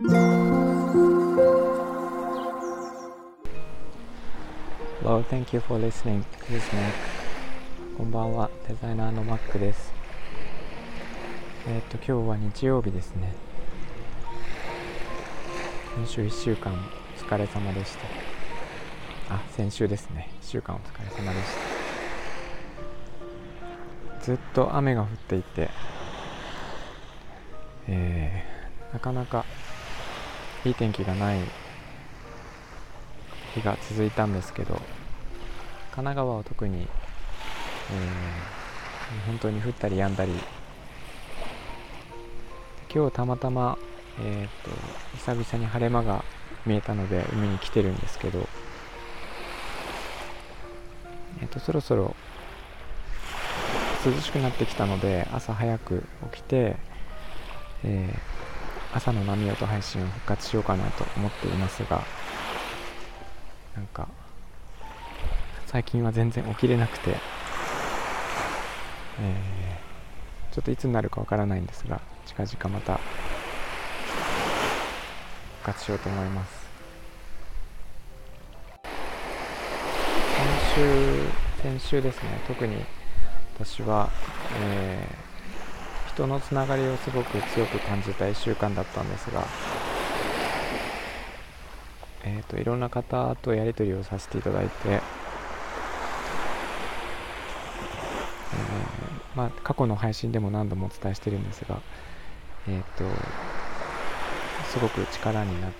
Hello, thank you for listening. This is Mac. こんばんは、デザイナーの Mac です。えっ、と、今日は日曜日ですね。先週1週間お疲れ様でした。あ、先週ですね。1週間お疲れ様でした。ずっと雨が降っていて、えー、なかなかいい天気がない日が続いたんですけど神奈川は特に、えー、本当に降ったりやんだり。今日たまたま、えーと、久々に晴れ間が見えたので海に来てるんですけど、えーと、そろそろ涼しくなってきたので朝早く起きて、えー、朝の波音配信を復活しようかなと思っていますがなんか最近は全然起きれなくて、えー、ちょっといつになるかわからないんですが近々また復活しようと思います。先週先週ですね特に私は、えー、人のつながりをすごく強く感じた1週間だったんですがえーと、いろんな方とやり取りをさせていただいて、えー、まあ、過去の配信でも何度もお伝えしてるんですが、えーと、すごく力になっ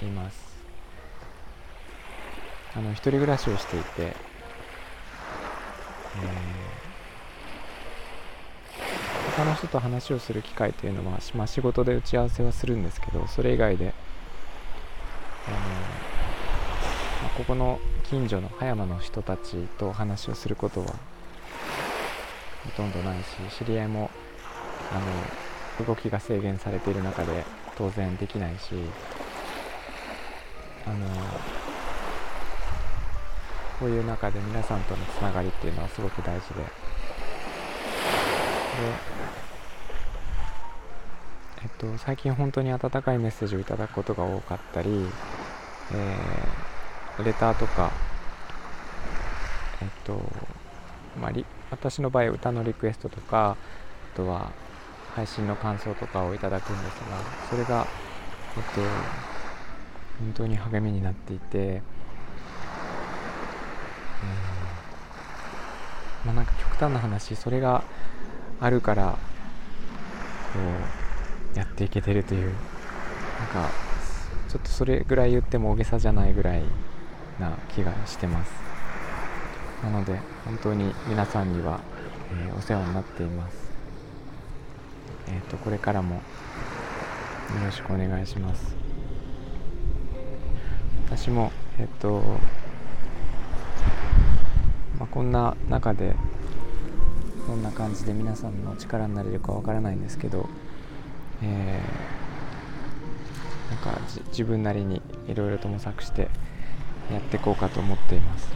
ています。あの一人暮らしをしていて、えー、他の人と話をする機会というのは、まあ、仕事で打ち合わせはするんですけどそれ以外であの、まあ、ここの近所の葉山の人たちと話をすることはほとんどないし知り合いもあの動きが制限されている中で当然できないしあのこういう中で皆さんとのつながりっていうのはすごく大事でえっと、最近本当に温かいメッセージをいただくことが多かったり、えー、レターとか、えっと、まあ、私の場合歌のリクエストとかあとは配信の感想とかをいただくんですがそれが、えっと、本当に励みになっていて、えー、まあ、なんか極端な話それがあるからこうやっていけてるという。なんかちょっとそれぐらい言っても大げさじゃないぐらいな気がしてます。なので本当に皆さんには、えー、お世話になっています。えっ、ー、とこれからもよろしくお願いします。私もえっ、ー、とまあ、こんな中でどんな感じで皆さんの力になれるかわからないんですけどえー、なんか自分なりにいろいろと模索してやっていこうかと思っています、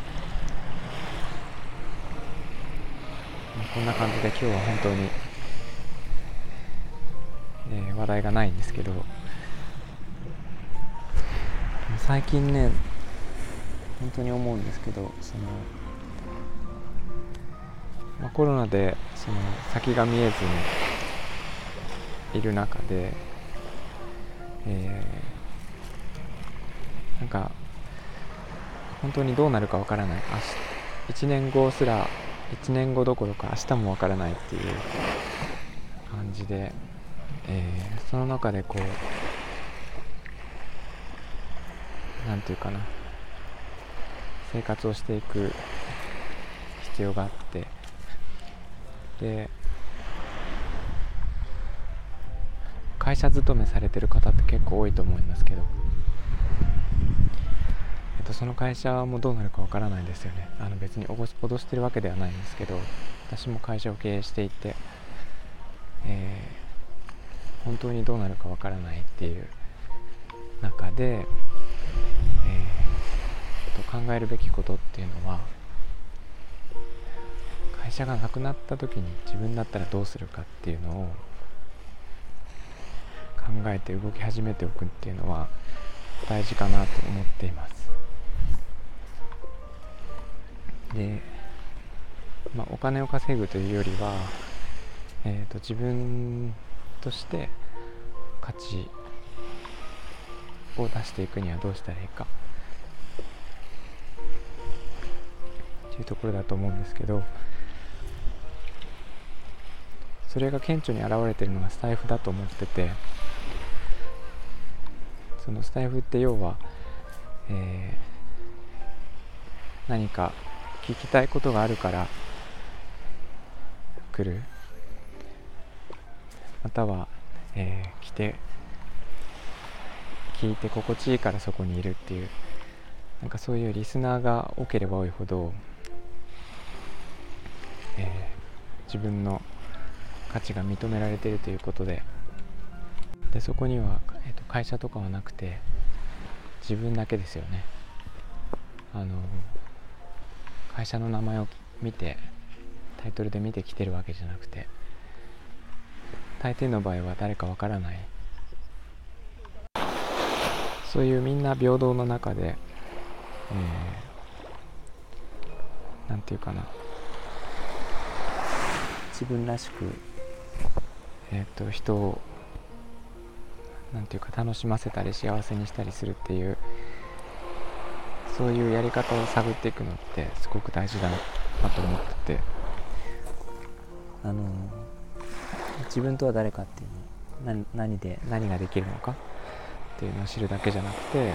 まあ、こんな感じで今日は本当に、えー、話題がないんですけど最近ね本当に思うんですけどその、まあ、コロナでその先が見えずにいる中で、えー、なんか本当にどうなるかわからない。1年後すら1年後どころか明日もわからないっていう感じで、えー、その中でこう何て言うかな生活をしていく必要があってで会社勤めされてる方って結構多いと思いますけど、えっと、その会社もどうなるかわからないですよね。あの別に脅してるわけではないんですけど私も会社を経営していて、えー、本当にどうなるかわからないっていう中で、えー、と考えるべきことっていうのは社がなくなった時に自分だったらどうするかっていうのを考えて動き始めておくっていうのは大事かなと思っています。で、まあ、お金を稼ぐというよりは、えーと、自分として価値を出していくにはどうしたらいいか。っていうところだと思うんですけどそれが顕著に現れてるのがスタイフだと思っててそのスタイフって要は、えー、何か聞きたいことがあるから来る。または、えー、来て聞いて心地いいからそこにいるっていう。なんかそういうリスナーが多ければ多いほど、えー、自分の価値が認められているということで。でそこには、えーと、会社とかはなくて自分だけですよね。あの会社の名前を見てタイトルで見てきてるわけじゃなくて大抵の場合は誰かわからない。そういうみんな平等の中で、えー、なんていうかな。自分らしくえーと、人を何ていうか楽しませたり幸せにしたりするっていうそういうやり方を探っていくのってすごく大事だなと思っててあの自分とは誰かっていうの何で何ができるのかっていうのを知るだけじゃなくて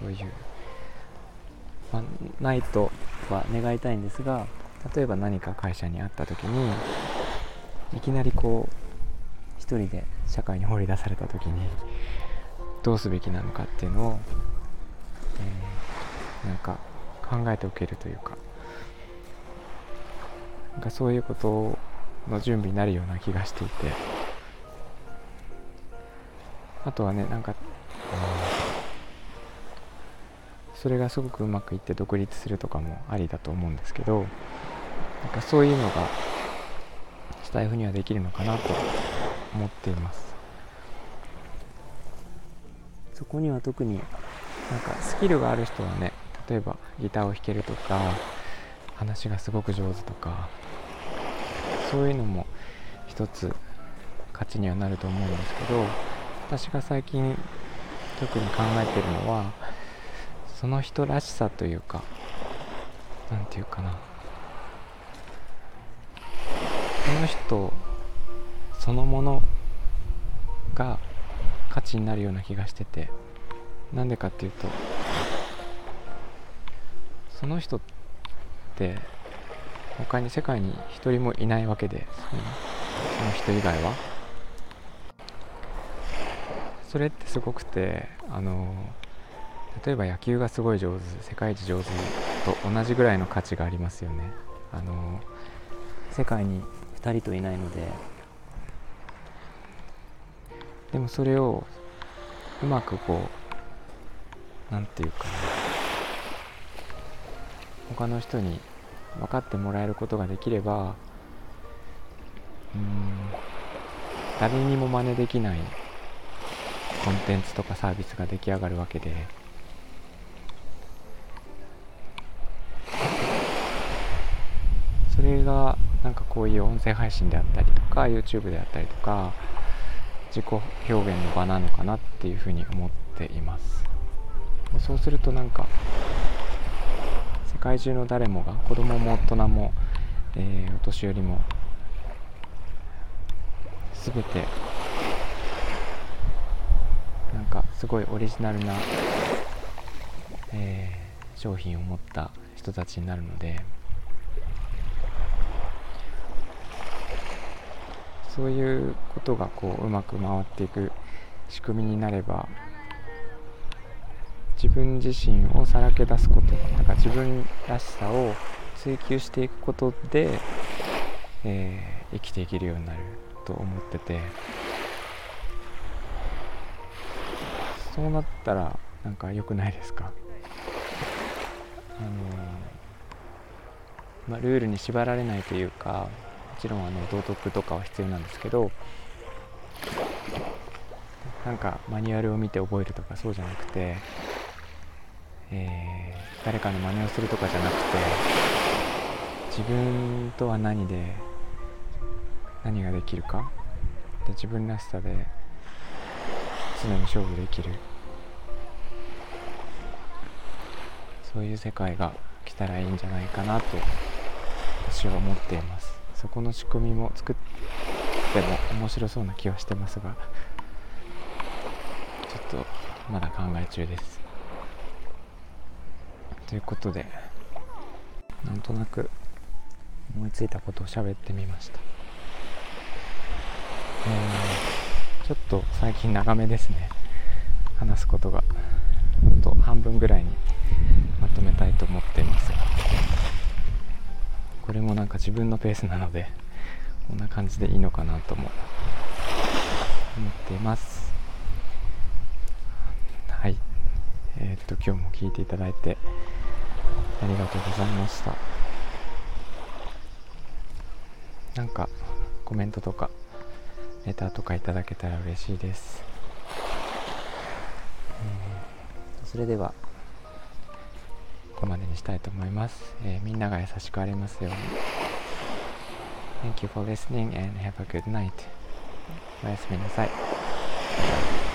そういう、まあ、ないとは願いたいんですが例えば何か会社に会った時にいきなりこう一人で社会に放り出された時にどうすべきなのかっていうのを、えー、なんか考えておけるというかなんかそういうことの準備になるような気がしていて。あとはねなんか、それがすごくうまくいって独立するとかもありだと思うんですけどなんかそういうのがスタイフにはできるのかなと思っています。そこには特になんかスキルがある人はね例えばギターを弾けるとか話がすごく上手とかそういうのも一つ価値にはなると思うんですけど私が最近特に考えてるのはその人らしさというか何て言うかなそその人そのものが価値になるような気がしててなんでかっていうとその人って他に世界に一人もいないわけでその人以外は。それってすごくてあの例えば野球がすごい上手世界一上手と同じぐらいの価値がありますよね。あの世界に2人といないので。でもそれをうまくこう何て言うかな。他の人に分かってもらえることができればうん誰にも真似できないコンテンツとかサービスが出来上がるわけで。それがなんかこういう音声配信であったりとか YouTube であったりとか自己表現の場なのかなっていうふうに思っています。そうするとなんか世界中の誰もが子供も大人も、えー、お年寄りも全てなんかすごいオリジナルな、えー、商品を持った人たちになるのでそういうことがこううまく回っていく仕組みになれば自分自身をさらけ出すことなんか自分らしさを追求していくことで、えー、生きていけるようになると思ってて。そうなったらなんか良くないですか？あのまあ、ルールに縛られないというかちろんあの道徳とかは必要なんですけどなんかマニュアルを見て覚えるとかそうじゃなくて、えー、誰かの真似をするとかじゃなくて自分とは何で何ができるかで自分らしさで常に勝負できる。そういう世界が来たらいいんじゃないかなと私は思っています。そこの仕組みも作っても面白そうな気はしてますがちょっとまだ考え中です。ということでなんとなく思いついたことを喋ってみました。えー、ちょっと最近長めですね。話すことが。ほんと半分ぐらいにまとめたいと思っています。これもなんか自分のペースなのでこんな感じでいいのかなとも思っています。はい。えー、っと今日も聞いていただいてありがとうございました。なんかコメントとかレターとかいただけたら嬉しいです、うん、それではここまでにしたいと思います、えー、みんなが優しくありますように Thank you for listening and have a good night おやすみなさい